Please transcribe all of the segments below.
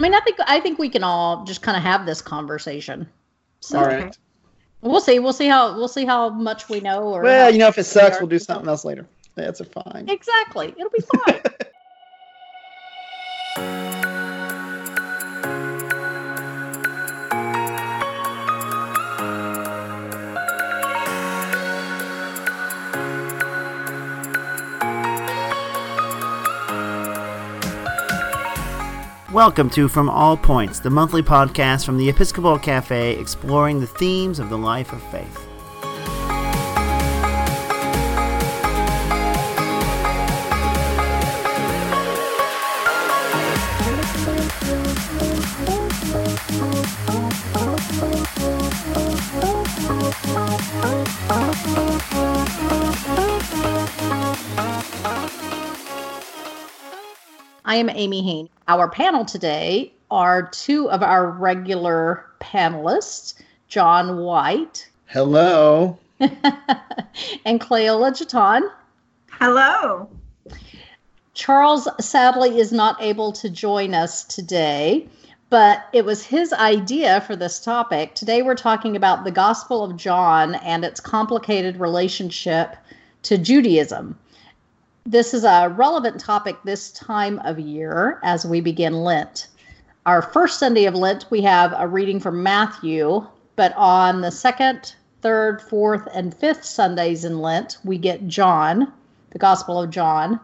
I mean, I think I think we can all just kind of have this conversation. So All right. we'll see. We'll see how we'll see how much we know. Or Well, you know, if it sucks, we'll do something else later. That's a fine. Exactly. It'll be fine. Welcome to From All Points, the monthly podcast from the Episcopal Cafe exploring the themes of the life of faith. I am Amy Hain. Our panel today are two of our regular panelists, John White Hello. and Cleola Jaton. Hello. Charles sadly is not able to join us today, but it was his idea for this topic. Today we're talking about the Gospel of John and its complicated relationship to Judaism. This is a relevant topic this time of year as we begin Lent. Our first Sunday of Lent, we have a reading from Matthew, but on the second, third, fourth, and fifth Sundays in Lent, we get John, the Gospel of John.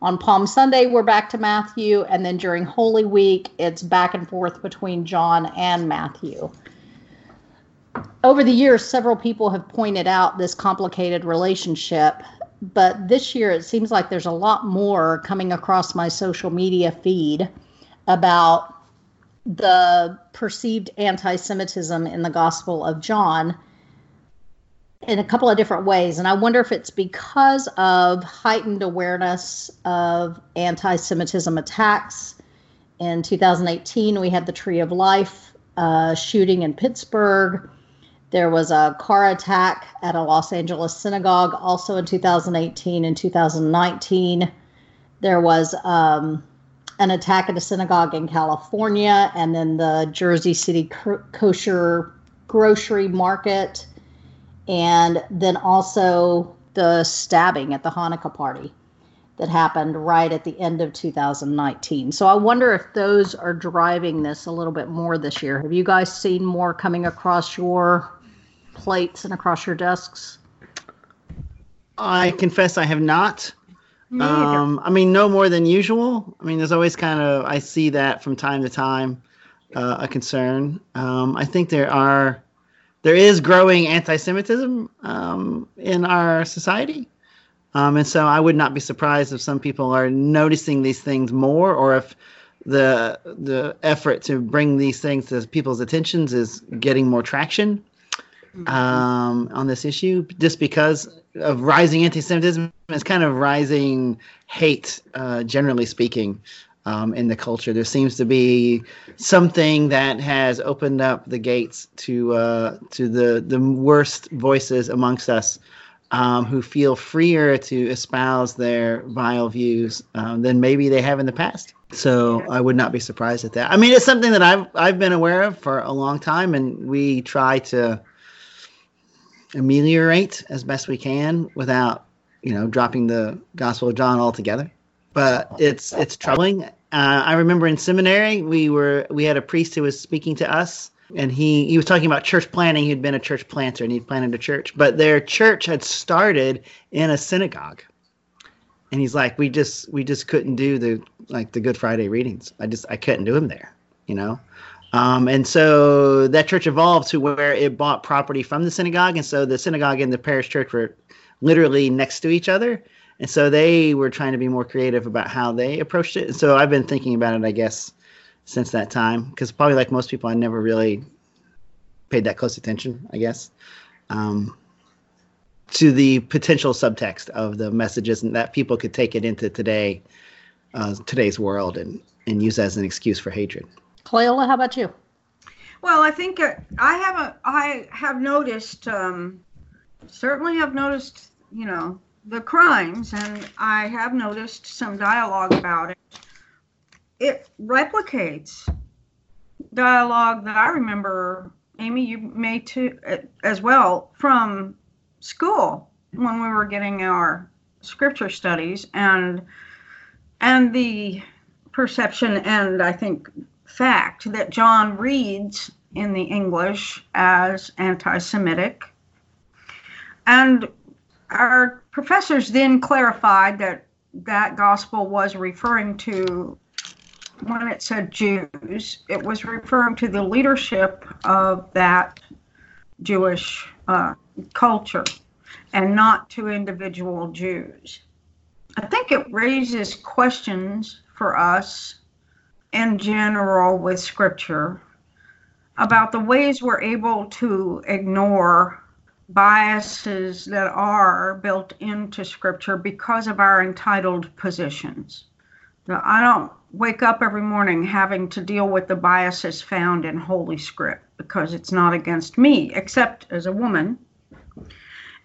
On Palm Sunday, we're back to Matthew, and then during Holy Week, it's back and forth between John and Matthew. Over the years, several people have pointed out this complicated relationship, but this year it seems like there's a lot more coming across my social media feed about the perceived anti Semitism in the Gospel of John in a couple of different ways. And I wonder if it's because of heightened awareness of anti Semitism attacks. In 2018, we had the Tree of Life uh, shooting in Pittsburgh. There was a car attack at a Los Angeles synagogue also in 2018 and 2019. There was um, an attack at a synagogue in California, and then the Jersey City kosher grocery market and then also the stabbing at the Hanukkah party that happened right at the end of 2019. So I wonder if those are driving this a little bit more this year. Have you guys seen more coming across your plates and across your desks? I confess I have not. Um, I mean, no more than usual. I mean, there's always kind of, I see that from time to time, uh, a concern. Um, I think there are, there is growing anti Semitism um, in our society. Um, and so I would not be surprised if some people are noticing these things more or if the the effort to bring these things to people's attentions is getting more traction um, on this issue just because of rising anti-Semitism. It's kind of rising hate, uh, generally speaking, um, in the culture. There seems to be something that has opened up the gates to uh, to the the worst voices amongst us. Um, who feel freer to espouse their vile views um, than maybe they have in the past. So I would not be surprised at that. I mean, it's something that I've I've been aware of for a long time, and we try to ameliorate as best we can without you know dropping the gospel of john altogether. But it's it's troubling. Uh, i remember in seminary we were we had a priest who was speaking to us and he he was talking about church planting he'd been a church planter and he'd planted a church. But their church had started in a synagogue. And he's like we just we just couldn't do the like the good friday readings. I just i couldn't do them there you know um, and so that church evolved to where it bought property from the synagogue. And so the synagogue and the parish church were literally next to each other. And so they were trying to be more creative about how they approached it. And so I've been thinking about it, I guess, since that time. Because probably like most people, I never really paid that close attention, I guess, um, to the potential subtext of the messages and that people could take it into today, uh, today's world and, and use as an excuse for hatred. Cleola, how about you? Well, I think uh, I haven't. I have noticed. Um, certainly, have noticed. You know the crimes, and I have noticed some dialogue about it. It replicates dialogue that I remember, Amy, you may too as well from school when we were getting our scripture studies and and the perception and I think fact that John reads in the English as anti-Semitic, and our professors then clarified that that gospel was referring to when it said Jews, it was referring to the leadership of that Jewish uh, culture and not to individual Jews. I think it raises questions for us in general with Scripture about the ways we're able to ignore biases that are built into Scripture because of our entitled positions. Now, I don't wake up every morning having to deal with the biases found in Holy Script because it's not against me, except as a woman.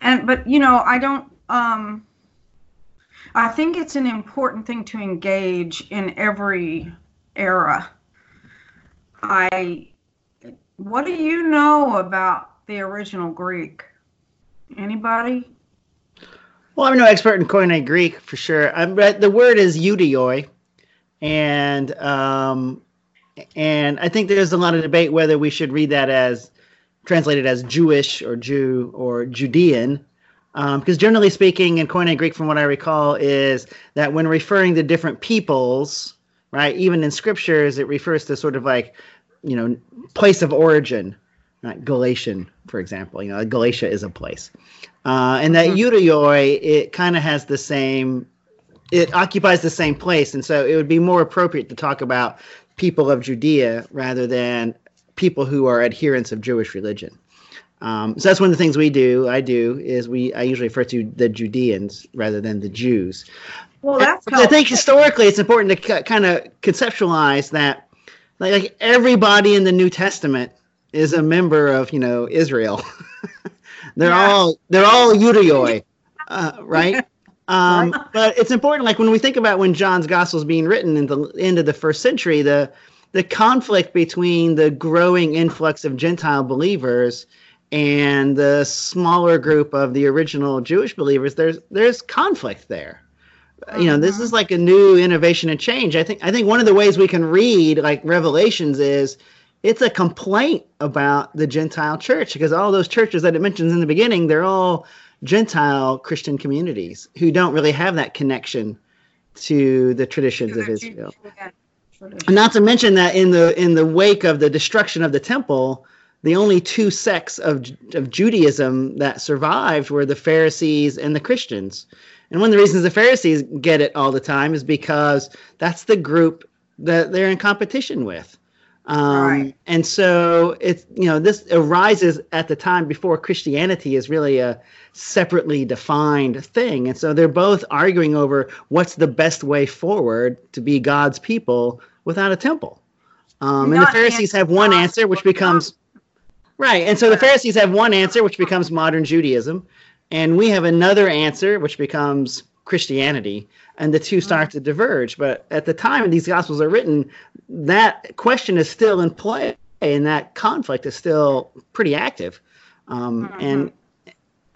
And but you know, I don't. Um, I think it's an important thing to engage in every era. I. What do you know about the original Greek? Anybody? Well, I'm no expert in Koine Greek for sure. I'm, the word is Ioudaioi, and um, and I think there's a lot of debate whether we should read that as translated as Jewish or Jew or Judean. Because um, generally speaking, in Koine Greek, from what I recall, is that when referring to different peoples, right, even in scriptures, it refers to sort of like, you know, place of origin, right? Galatian, for example. You know, Galatia is a place. Uh, and that mm-hmm. it kind of has the same, it occupies the same place. And so it would be more appropriate to talk about people of Judea rather than people who are adherents of Jewish religion. Um, so that's one of the things we do. I do is we I usually refer to the Judeans rather than the Jews. Well, that's. I think historically it's important to c- kind of conceptualize that, like, like everybody in the New Testament is a member of you know Israel. they're yeah. all they're all Ioudaioi, uh, right? Um, but it's important, like when we think about when John's Gospel is being written in the end of the first century, the the conflict between the growing influx of Gentile believers and the smaller group of the original Jewish believers, there's there's conflict there. Uh-huh. You know, this is like a new innovation and change. I think I think one of the ways we can read like Revelations is it's a complaint about the Gentile church because all those churches that it mentions in the beginning, they're all Gentile Christian communities who don't really have that connection to the traditions of Israel. Not to mention that in the in the wake of the destruction of the temple, the only two sects of of Judaism that survived were the Pharisees and the Christians. And one of the reasons the Pharisees get it all the time is because that's the group that they're in competition with. Um, right. And so it's you know this arises at the time before Christianity is really a separately defined thing, and so they're both arguing over what's the best way forward to be God's people without a temple. Um, and the Pharisees have one answer, which becomes right. And so the Pharisees have one answer, which becomes modern Judaism, and we have another answer, which becomes Christianity. And the two start to diverge. But at the time these Gospels are written, that question is still in play, and that conflict is still pretty active. Um, mm-hmm. And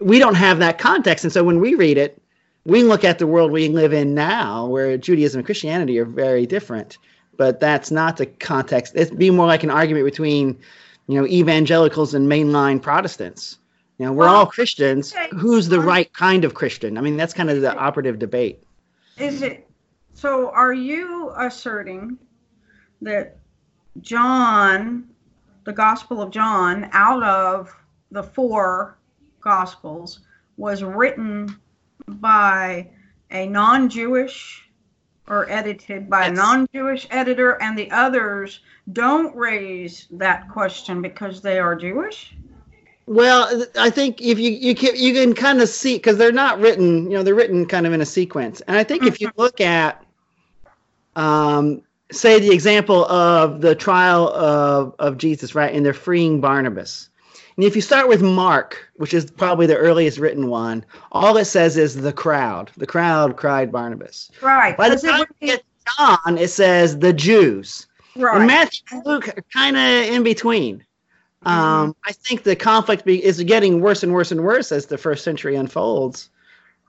we don't have that context. And so when we read it, we look at the world we live in now, where Judaism and Christianity are very different but that's not the context. It'd be more like an argument between, you know, evangelicals and mainline Protestants. You know, we're well, all Christians. Okay. Who's the right kind of Christian? I mean, that's kind of the operative debate. Is it so? Are you asserting that John, the Gospel of John, out of the four Gospels, was written by a non Jewish or edited by yes. a non-Jewish editor, and the others don't raise that question because they are Jewish? Well, I think if you you can you can kind of see because they're not written, you know, they're written kind of in a sequence. And I think mm-hmm. if you mm-hmm. look at, um, say the example of the trial of of Jesus, right, and they're freeing Barnabas. And if you start with Mark, which is probably the earliest written one, all it says is the crowd. The crowd cried Barnabas. Right. By the time you get John, it says the Jews. Right. And Matthew and Luke are kind of in between. Um, I think the conflict be, is getting worse and worse and worse as the first century unfolds.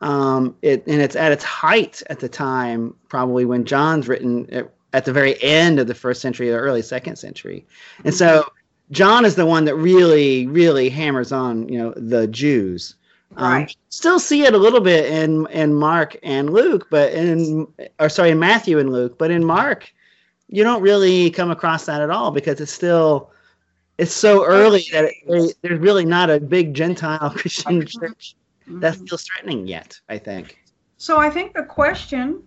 Um, it, and it's at its height at the time, probably when John's written at, at the very end of the first century or early second century. And so John is the one that really, really hammers on, you know, the Jews. Um, Right. Still see it a little bit in in Mark and Luke, but in or sorry, in Matthew and Luke, but in Mark, you don't really come across that at all because it's still it's so early that it, they, there's really not a big Gentile Christian church that feels threatening yet. I think. So I think the question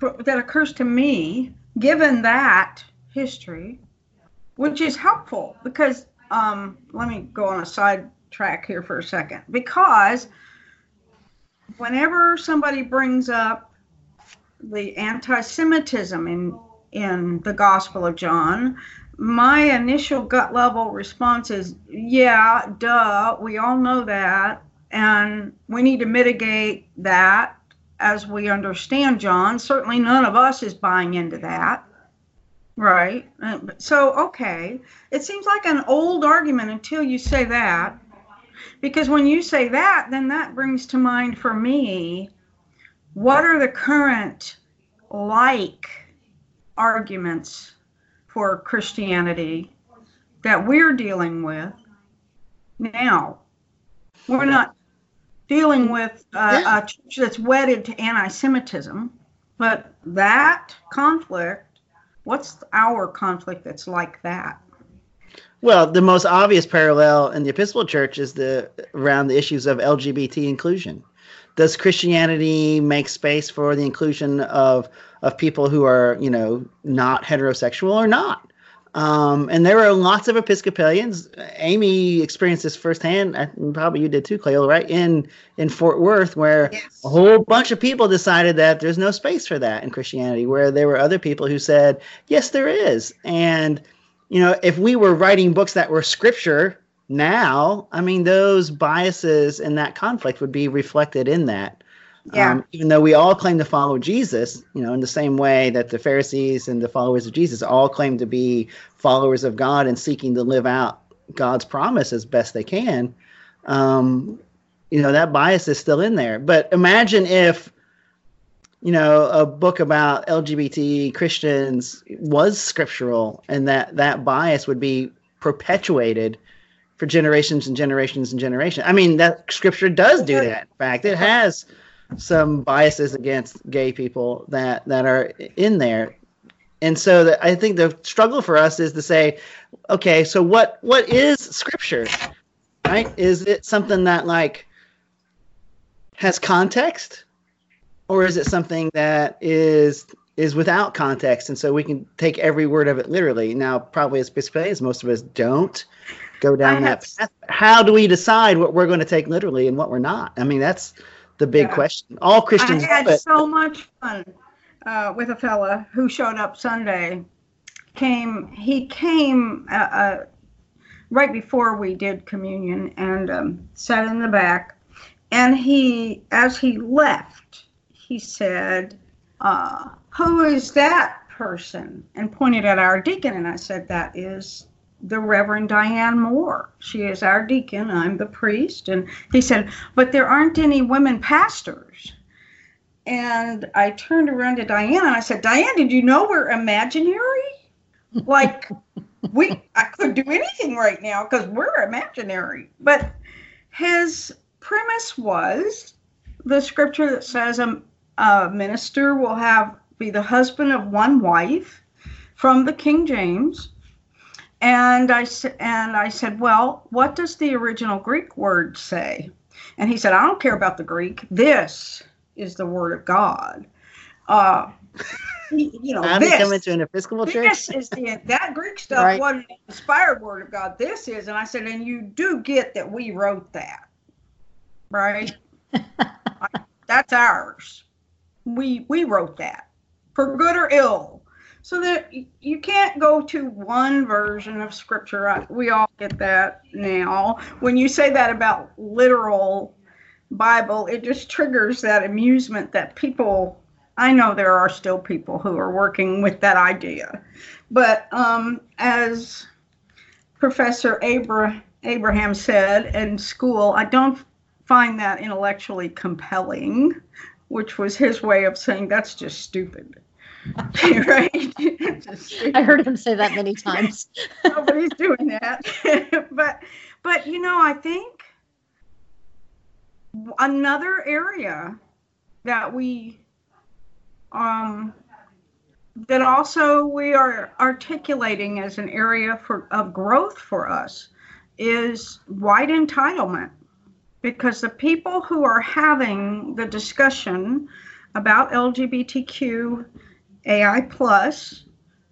that occurs to me, given that history, which is helpful because um, let me go on a side track here for a second because whenever somebody brings up the anti-Semitism in in the Gospel of John, my initial gut level response is, yeah, duh, we all know that, and we need to mitigate that as we understand John. Certainly, none of us is buying into that. Right. So, okay. It seems like an old argument until you say that. Because when you say that, then that brings to mind for me what are the current like arguments for Christianity that we're dealing with now? We're not dealing with uh, a church that's wedded to anti Semitism, but that conflict, what's our conflict that's like that? Well, the most obvious parallel in the Episcopal Church is the around the issues of LGBT inclusion. Does Christianity make space for the inclusion of of people who are, you know, not heterosexual or not? Um, and there are lots of Episcopalians. Amy experienced this firsthand. I- Probably you did too, Cleo, right? In in Fort Worth, where Yes. a whole bunch of people decided that there's no space for that in Christianity, where there were other people who said, yes, there is. And, you know, if we were writing books that were scripture now, I mean, those biases and that conflict would be reflected in that. Yeah. Um, even though we all claim to follow Jesus, you know, in the same way that the Pharisees and the followers of Jesus all claim to be followers of God and seeking to live out God's promise as best they can, um, you know, that bias is still in there. But imagine if, you know, a book about LGBT Christians was scriptural and that that bias would be perpetuated for generations and generations and generations. I mean, that scripture does do that. In fact, it has some biases against gay people that that are in there. And so the, I think the struggle for us is to say, okay, so what what is scripture? Right? Is it something that like has context or is it something that is is without context and so we can take every word of it literally now probably as Episcopalians most of us don't go down I that have- path how do we decide what we're going to take literally and what we're not i mean that's the big Yeah. question all christians I had so much fun uh, with a fella who showed up Sunday. Came he came uh, uh, right before we did communion and um, sat in the back, and he as he left he said, uh, "Who is that person?" and pointed at our deacon, and I said, "That is." The Reverend Diane Moore. She is our deacon. I'm the priest. And he said, But there aren't any women pastors. And I turned around to Diane and I said, Diane, did you know we're imaginary? Like we I could do anything right now because we're imaginary. But his premise was the scripture that says a, a minister will have be the husband of one wife from the King James. And I said, and I said, well, what does the original Greek word say? And he said, I don't care about the Greek. This is the word of God. Uh, you know, how do you come this, an episcopal church this is the that Greek stuff Right. wasn't the inspired word of God. This is, and I said, and you do get that we wrote that, right? That's ours. We we wrote that for good or ill. So that you can't go to one version of scripture. We all get that now. When you say that about literal Bible, it just triggers that amusement that people I know there are still people who are working with that idea, but um, as Professor Abra- Abraham said in school, I don't find that intellectually compelling, which was his way of saying that's just stupid. right? I heard him say that many times. Nobody's doing that. but but you know, I think another area that we um that also we are articulating as an area for of growth for us is white entitlement because the people who are having the discussion about LGBTQ AI plus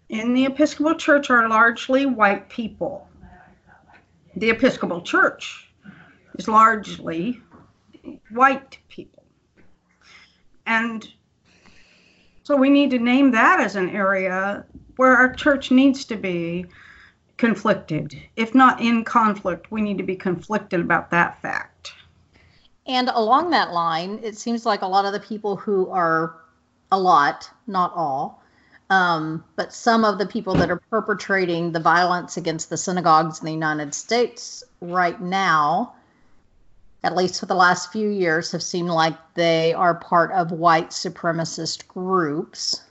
in the Episcopal Church are largely white people. The Episcopal Church is largely white people. And so we need to name that as an area where our church needs to be conflicted. If not in conflict, we need to be conflicted about that fact. And along that line, it seems like a lot of the people who are a lot, not all, um, but some of the people that are perpetrating the violence against the synagogues in the United States right now, at least for the last few years, have seemed like they are part of white supremacist groups.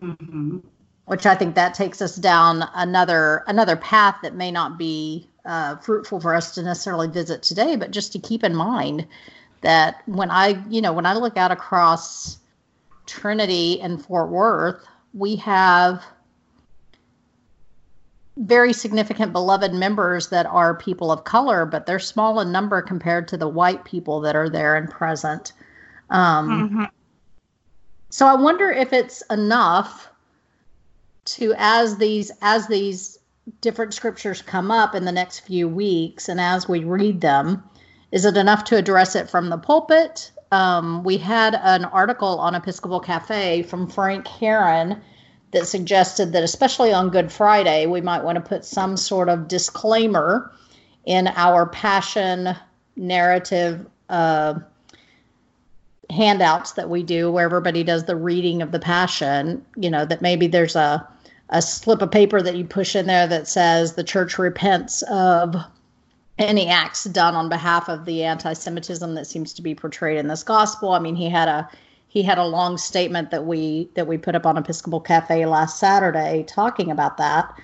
Mm-hmm. Which I think that takes us down another another path that may not be uh, fruitful for us to necessarily visit today, but just to keep in mind that when I, you know, when I look out across Trinity and Fort Worth, we have very significant beloved members that are people of color, but they're small in number compared to the white people that are there and present. Um, mm-hmm. So I wonder if it's enough to as these as these different scriptures come up in the next few weeks, and as we read them, is it enough to address it from the pulpit? Um, we had an article on Episcopal Cafe from Frank Heron that suggested that, especially on Good Friday, we might want to put some sort of disclaimer in our passion narrative uh, handouts that we do, where everybody does the reading of the passion. You know, that maybe there's a a slip of paper that you push in there that says the church repents of any acts done on behalf of the anti-Semitism that seems to be portrayed in this gospel. I mean, he had a he had a long statement that we that we put up on Episcopal Cafe last Saturday talking about that.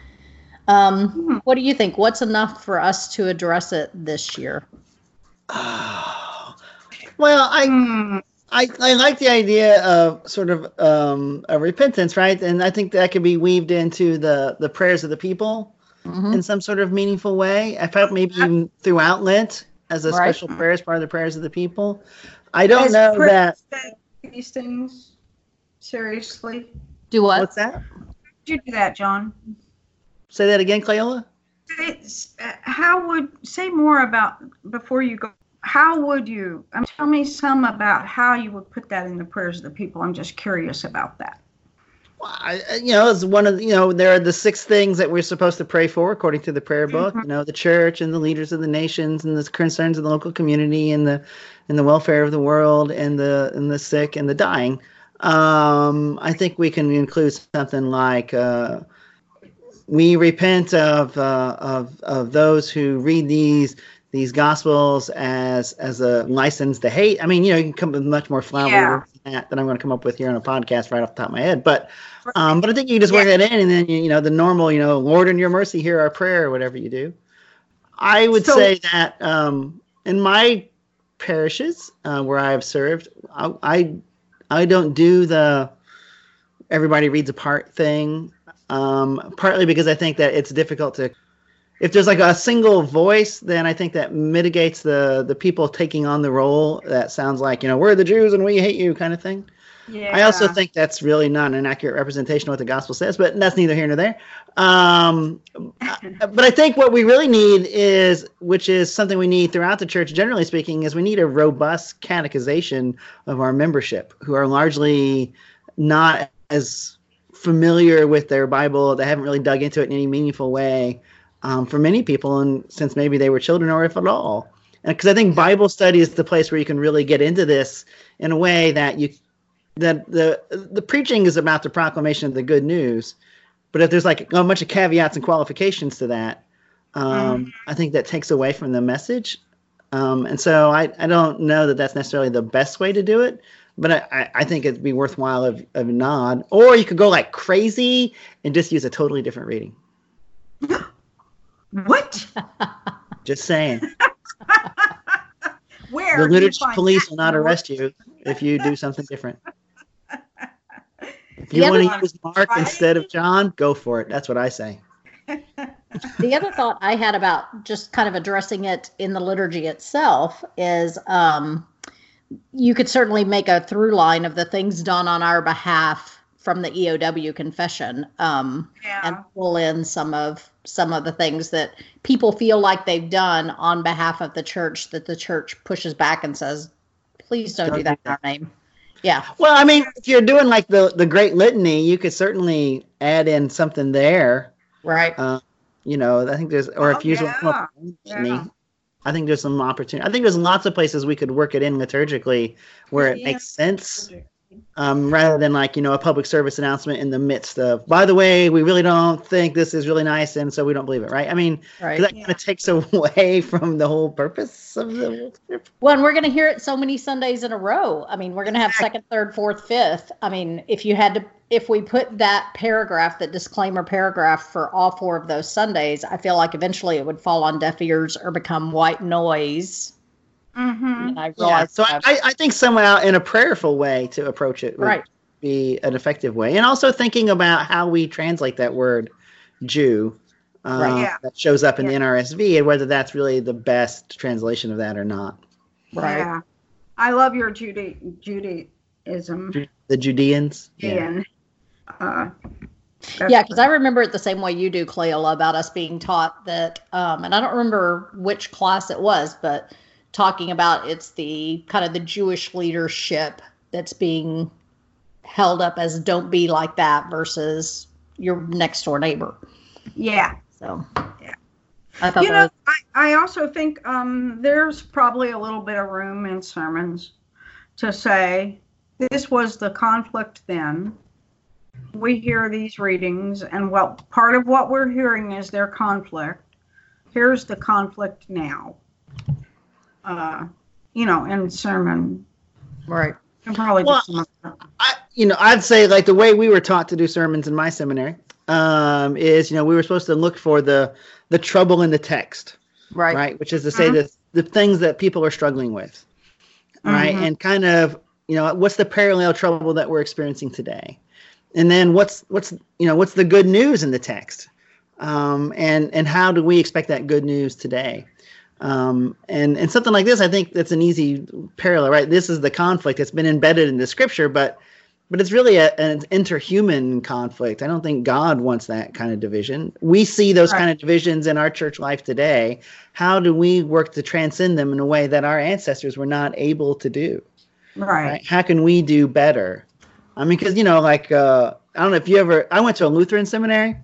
Um, hmm. What do you think? What's enough for us to address it this year? well, I hmm. I, I like the idea of sort of um, a repentance, right? And I think that could be weaved into the the prayers of the people mm-hmm. in some sort of meaningful way. I felt maybe even throughout Lent as a right. special prayer as part of the prayers of the people. I don't as know that these things seriously. Do what? What's that? Did you do that, John? Say that again, Cleola. Uh, how would say more about before you go how would you um, tell me some about how you would put that in the prayers of the people i'm just curious about that well, I, you know it's one of the, you know there are the six things that we're supposed to pray for according to the prayer book mm-hmm. you know the church and the leaders of the nations and the concerns of the local community and the and the welfare of the world and the and the sick and the dying um, i think we can include something like uh, we repent of, uh, of of those who read these these gospels as as a license to hate. I mean, you know, you can come with much more flowery yeah. that than I'm going to come up with here on a podcast right off the top of my head. But um, but I think you just work yeah. that in, and then you know the normal, you know, Lord in Your mercy, hear our prayer, or whatever you do. I would so, say that um, in my parishes uh, where I have served, I, I I don't do the everybody reads a part thing. Um, partly because I think that it's difficult to if there's like a single voice, then I think that mitigates the the people taking on the role that sounds like you know we're the Jews and we hate you kind of thing. Yeah. I also think that's really not an accurate representation of what the gospel says, but that's neither here nor there. Um, but I think what we really need is, which is something we need throughout the church, generally speaking, is we need a robust catechization of our membership, who are largely not as familiar with their Bible, they haven't really dug into it in any meaningful way um, for many people, and since maybe they were children or if at all. Because I think Bible study is the place where you can really get into this in a way that you that the the preaching is about the proclamation of the good news, but if there's like a bunch of caveats and qualifications to that, um, I think that takes away from the message. Um, and so I, I don't know that that's necessarily the best way to do it, but I, I- I think it'd be worthwhile of, of a nod. Or you could go like crazy and just use a totally different reading. What? Just saying. Where? the do liturgy police will not arrest you if you do something different. If you want to use Mark Right? instead of John, go for it. That's what I say. the other thought I had about just kind of addressing it in the liturgy itself is um, you could certainly make a through line of the things done on our behalf from the EOW confession um, Yeah. and pull in some of some of the things that people feel like they've done on behalf of the church that the church pushes back and says, please don't, Don't do that in our name. Yeah, Well, I mean, if you're doing like the the Great Litany, you could certainly add in something there. right. Uh, you know, I think there's, or Oh, if you just want to come up with a litany, yeah. I think there's some opportunity. I think there's lots of places we could work it in liturgically where it Yeah. makes sense. Um, rather than like you know a public service announcement in the midst of by the way we really don't think this is really nice and so we don't believe it right i mean Right. that kind of takes away from the whole purpose of the Well, and we're going to hear it so many Sundays in a row. I mean, we're going to have second, third, fourth, fifth. I mean, if you had to, if we put that paragraph, that disclaimer paragraph for all four of those Sundays, I feel like eventually it would fall on deaf ears or become white noise. Mm-hmm. And I yeah, so I, I think somehow in a prayerful way to approach it would right, be an effective way and also thinking about how we translate that word jew uh, Right. Yeah. that shows up in Yeah. the nrsv and whether that's really the best translation of that or not right. Yeah. I love your Judy Judaism. the judeans Ian. Uh, Yeah, because I remember it the same way you do, Cleola, about us being taught that, um, and I don't remember which class it was, but talking about it's the kind of the Jewish leadership that's being held up as don't be like that versus your next door neighbor. yeah. So, Yeah. I thought You know, was, I, I also think um, there's probably a little bit of room in sermons to say this was the conflict then. We hear these readings, and what part of what we're hearing is their conflict. Here's the conflict now. Uh, you know, in sermon, right. and probably Well, just some I, you know, I'd say like the way we were taught to do sermons in my seminary um, is, you know, we were supposed to look for the the trouble in the text, Right. right? Which is to say Mhm. the the things that people are struggling with, right? Mhm. And kind of, you know, what's the parallel trouble that we're experiencing today, and then what's what's you know what's the good news in the text, um, and and how do we expect that good news today? Um, and and something like this, I think that's an easy parallel, right? This is the conflict that's been embedded in the scripture, but but it's really a, an interhuman conflict. I don't think God wants that kind of division. We see those Right. kind of divisions in our church life today. How do we work to transcend them in a way that our ancestors were not able to do? right. Right? How can we do better? I mean, because you know, like uh, I don't know if you ever. I went to a Lutheran seminary,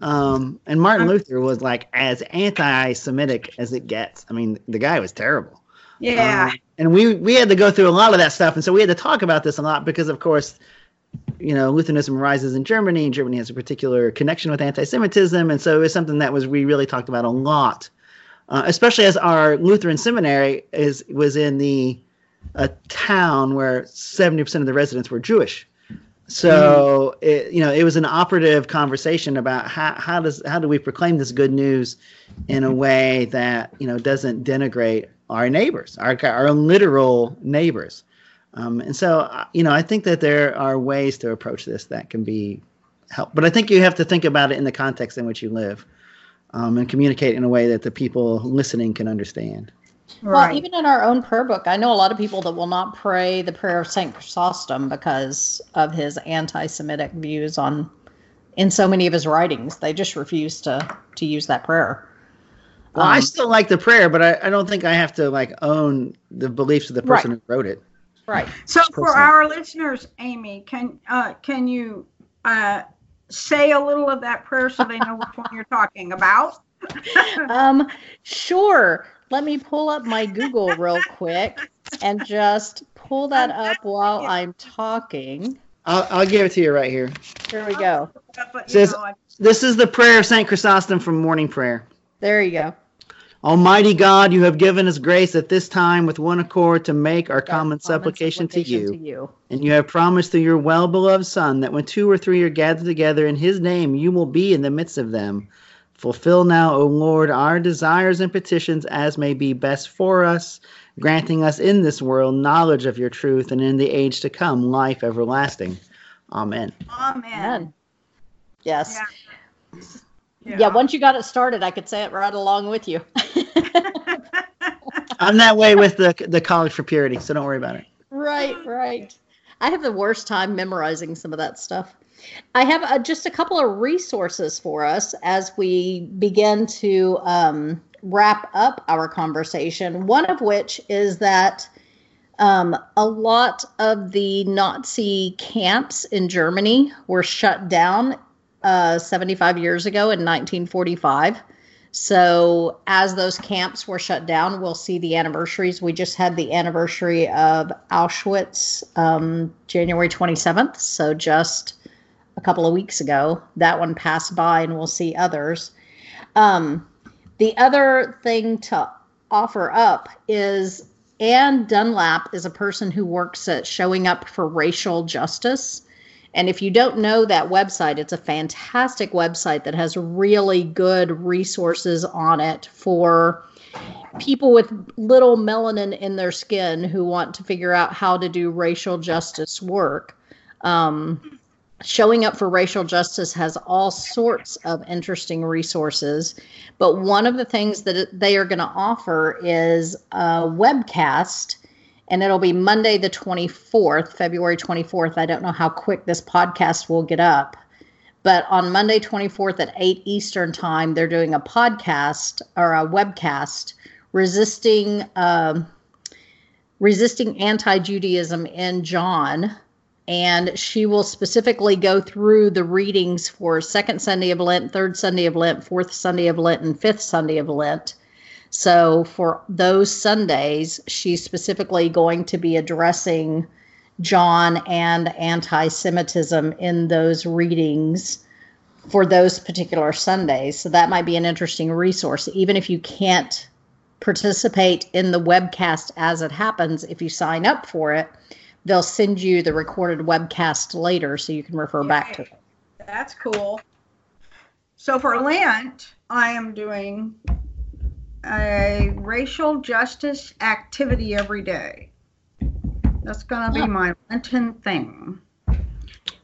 um, and Martin Uh-huh. Luther was like as anti-Semitic as it gets. I mean, the guy was terrible. Yeah. Um, and we we had to go through a lot of that stuff, and so we had to talk about this a lot because, of course, you know, Lutheranism rises in Germany, and Germany has a particular connection with anti-Semitism, and so it was something that was we really talked about a lot, uh, especially as our Lutheran seminary is was in the a town where seventy percent of the residents were Jewish. So it, you know, it was an operative conversation about how, how does how do we proclaim this good news in a way that you know doesn't denigrate our neighbors, our our literal neighbors. Um, and so, uh, you know, I think that there are ways to approach this that can be help. But I think you have to think about it in the context in which you live um, and communicate in a way that the people listening can understand. Well, even in our own prayer book, I know a lot of people that will not pray the prayer of Saint Chrysostom because of his anti-Semitic views on in so many of his writings. They just refuse to to use that prayer. Well, I Um, still like the prayer, but I, I don't think I have to like own the beliefs of the person who wrote it. right. So for our listeners, Amy, can uh, can you uh, say a little of that prayer so they know which one you're talking about? Um, sure. Let me pull up my Google real quick and just pull that up while I'm talking. I'll, I'll give it to you right here. Here we go. Says- This is the prayer of Saint Chrysostom from morning prayer. There you go. Almighty God, you have given us grace at this time with one accord to make our common Common supplication to you. to you. And you have promised through your well beloved Son that when two or three are gathered together in his name, you will be in the midst of them. Fulfill now, O Lord, our desires and petitions as may be best for us, granting us in this world knowledge of your truth and in the age to come life everlasting. Amen. Amen. Amen. Yes. Yeah. Yeah. once you got it started, I could say it right along with you. I'm that way with the the Collect for Purity, so don't worry about it. right, right. I have the worst time memorizing some of that stuff. I have uh, just a couple of resources for us as we begin to um, wrap up our conversation. One of which is that um, a lot of the Nazi camps in Germany were shut down uh, 75 years ago in 1945. So, as those camps were shut down, we'll see the anniversaries. We just had the anniversary of Auschwitz, um, January 27th. So, just a couple of weeks ago, that one passed by, and we'll see others. Um, the other thing to offer up is Anne Dunlap is a person who works at Showing Up for Racial Justice. And if you don't know that website, it's a fantastic website that has really good resources on it for people with little melanin in their skin who want to figure out how to do racial justice work. Um, Showing Up for Racial Justice has all sorts of interesting resources. But one of the things that they are going to offer is a webcast and it'll be Monday the 24th, February 24th. I don't know how quick this podcast will get up, but on Monday 24th at 8 Eastern time, they're doing a podcast or a webcast resisting um, resisting anti-Judaism in John. And she will specifically go through the readings for second Sunday of Lent, third Sunday of Lent, fourth Sunday of Lent, and fifth Sunday of Lent. So for those Sundays, she's specifically going to be addressing John and anti Semitism in those readings for those particular Sundays. So that might be an interesting resource. Even if you can't participate in the webcast as it happens, if you sign up for it, they'll send you the recorded webcast later so you can refer back to it. That's cool. So for Lent, I am doing a racial justice activity every day. That's going to be Yeah. my Lenten thing.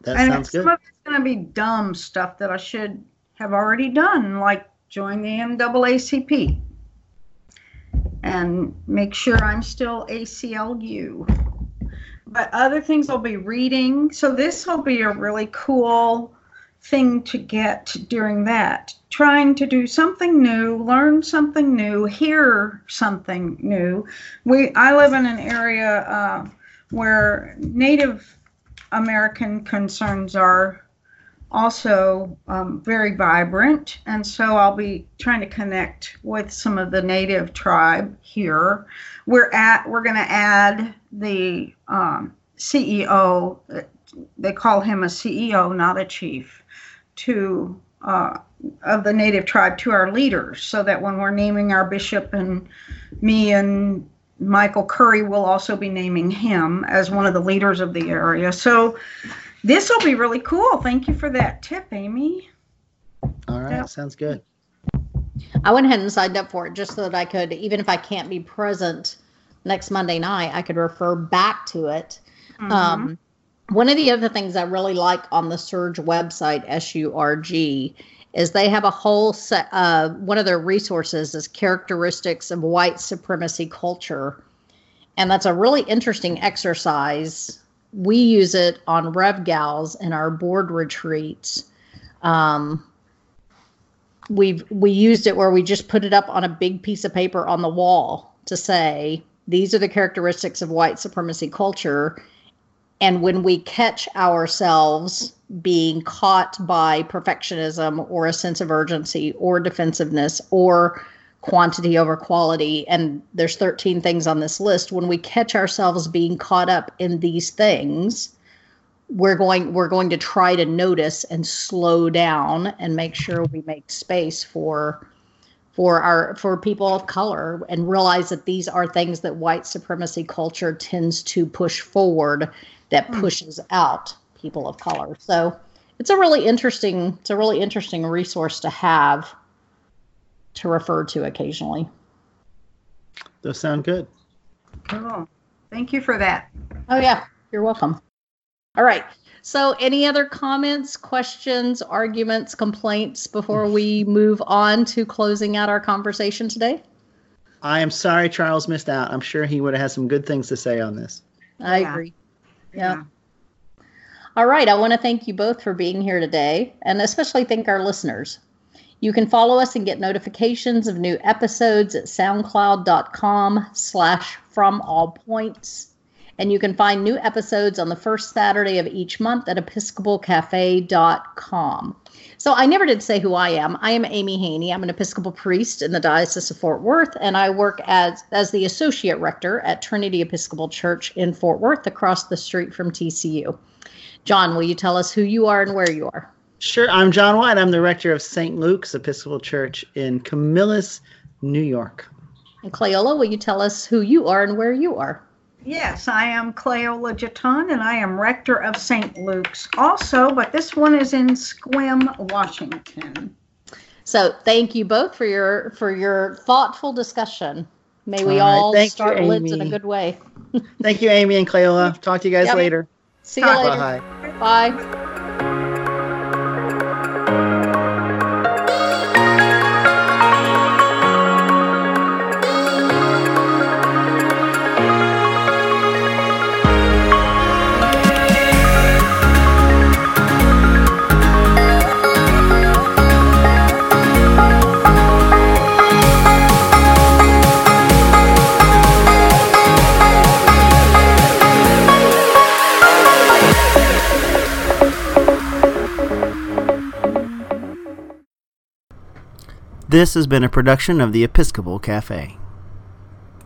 That and sounds some good. of it's going to be dumb stuff that I should have already done, like join the NAACP and make sure I'm still ACLU. But other things will be reading. So this will be a really cool thing to get during that. Trying to do something new, learn something new, hear something new. We I live in an area uh, where Native American concerns are also um, very vibrant, and so I'll be trying to connect with some of the native tribe here. We're at we're going to add the um, CEO. They call him a CEO, not a chief, to uh, of the native tribe to our leaders, so that when we're naming our bishop and me and Michael Curry will also be naming him as one of the leaders of the area. So this will be really cool. Thank you for that tip, Amy. All right, Yeah. sounds good. I went ahead and signed up for it just so that I could, even if I can't be present next Monday night, I could refer back to it. Um, one of the other things I really like on the SURJ website, SURJ, is they have a whole set. Uh, one of their resources is characteristics of white supremacy culture, and that's a really interesting exercise. We use it on Rev Gals in our board retreats. Um, we've we used it where we just put it up on a big piece of paper on the wall to say these are the characteristics of white supremacy culture. And when we catch ourselves being caught by perfectionism or a sense of urgency or defensiveness or quantity over quality and there's 13 things on this list when we catch ourselves being caught up in these things we're going we're going to try to notice and slow down and make sure we make space for for our for people of color and realize that these are things that white supremacy culture tends to push forward that hmm. pushes out people of color so it's a really interesting it's a really interesting resource to have to refer to occasionally. Those sound good. Cool. Thank you for that. Oh yeah, you're welcome. All right. So any other comments, questions, arguments, complaints before we move on to closing out our conversation today? I am sorry Charles missed out. I'm sure he would have had some good things to say on this. I Yeah. agree. Yeah. All right. I want to thank you both for being here today and especially thank our listeners. You can follow us and get notifications of new episodes at soundcloud.com slash from all points. And you can find new episodes on the first Saturday of each month at episcopalcafe.com. So I never did say who I am. I am Amy Haney. I'm an Episcopal priest in the Diocese of Fort Worth, and I work as, as the associate rector at Trinity Episcopal Church in Fort Worth across the street from TCU. John, will you tell us who you are and where you are? Sure. I'm John White. I'm the rector of St. Luke's Episcopal Church in Camillus, New York. And Cleola, will you tell us who you are and where you are? Yes, I am Cleola Jaton, and I am rector of St. Luke's also, but this one is in Sequim, Washington. So thank you both for your for your thoughtful discussion. May we All right. all Thank you, start lids in a Amy. good way. Thank you, Amy and Cleola. Talk to you guys Yep. later. See you later. Bye. Bye. This has been a production of the Episcopal Cafe.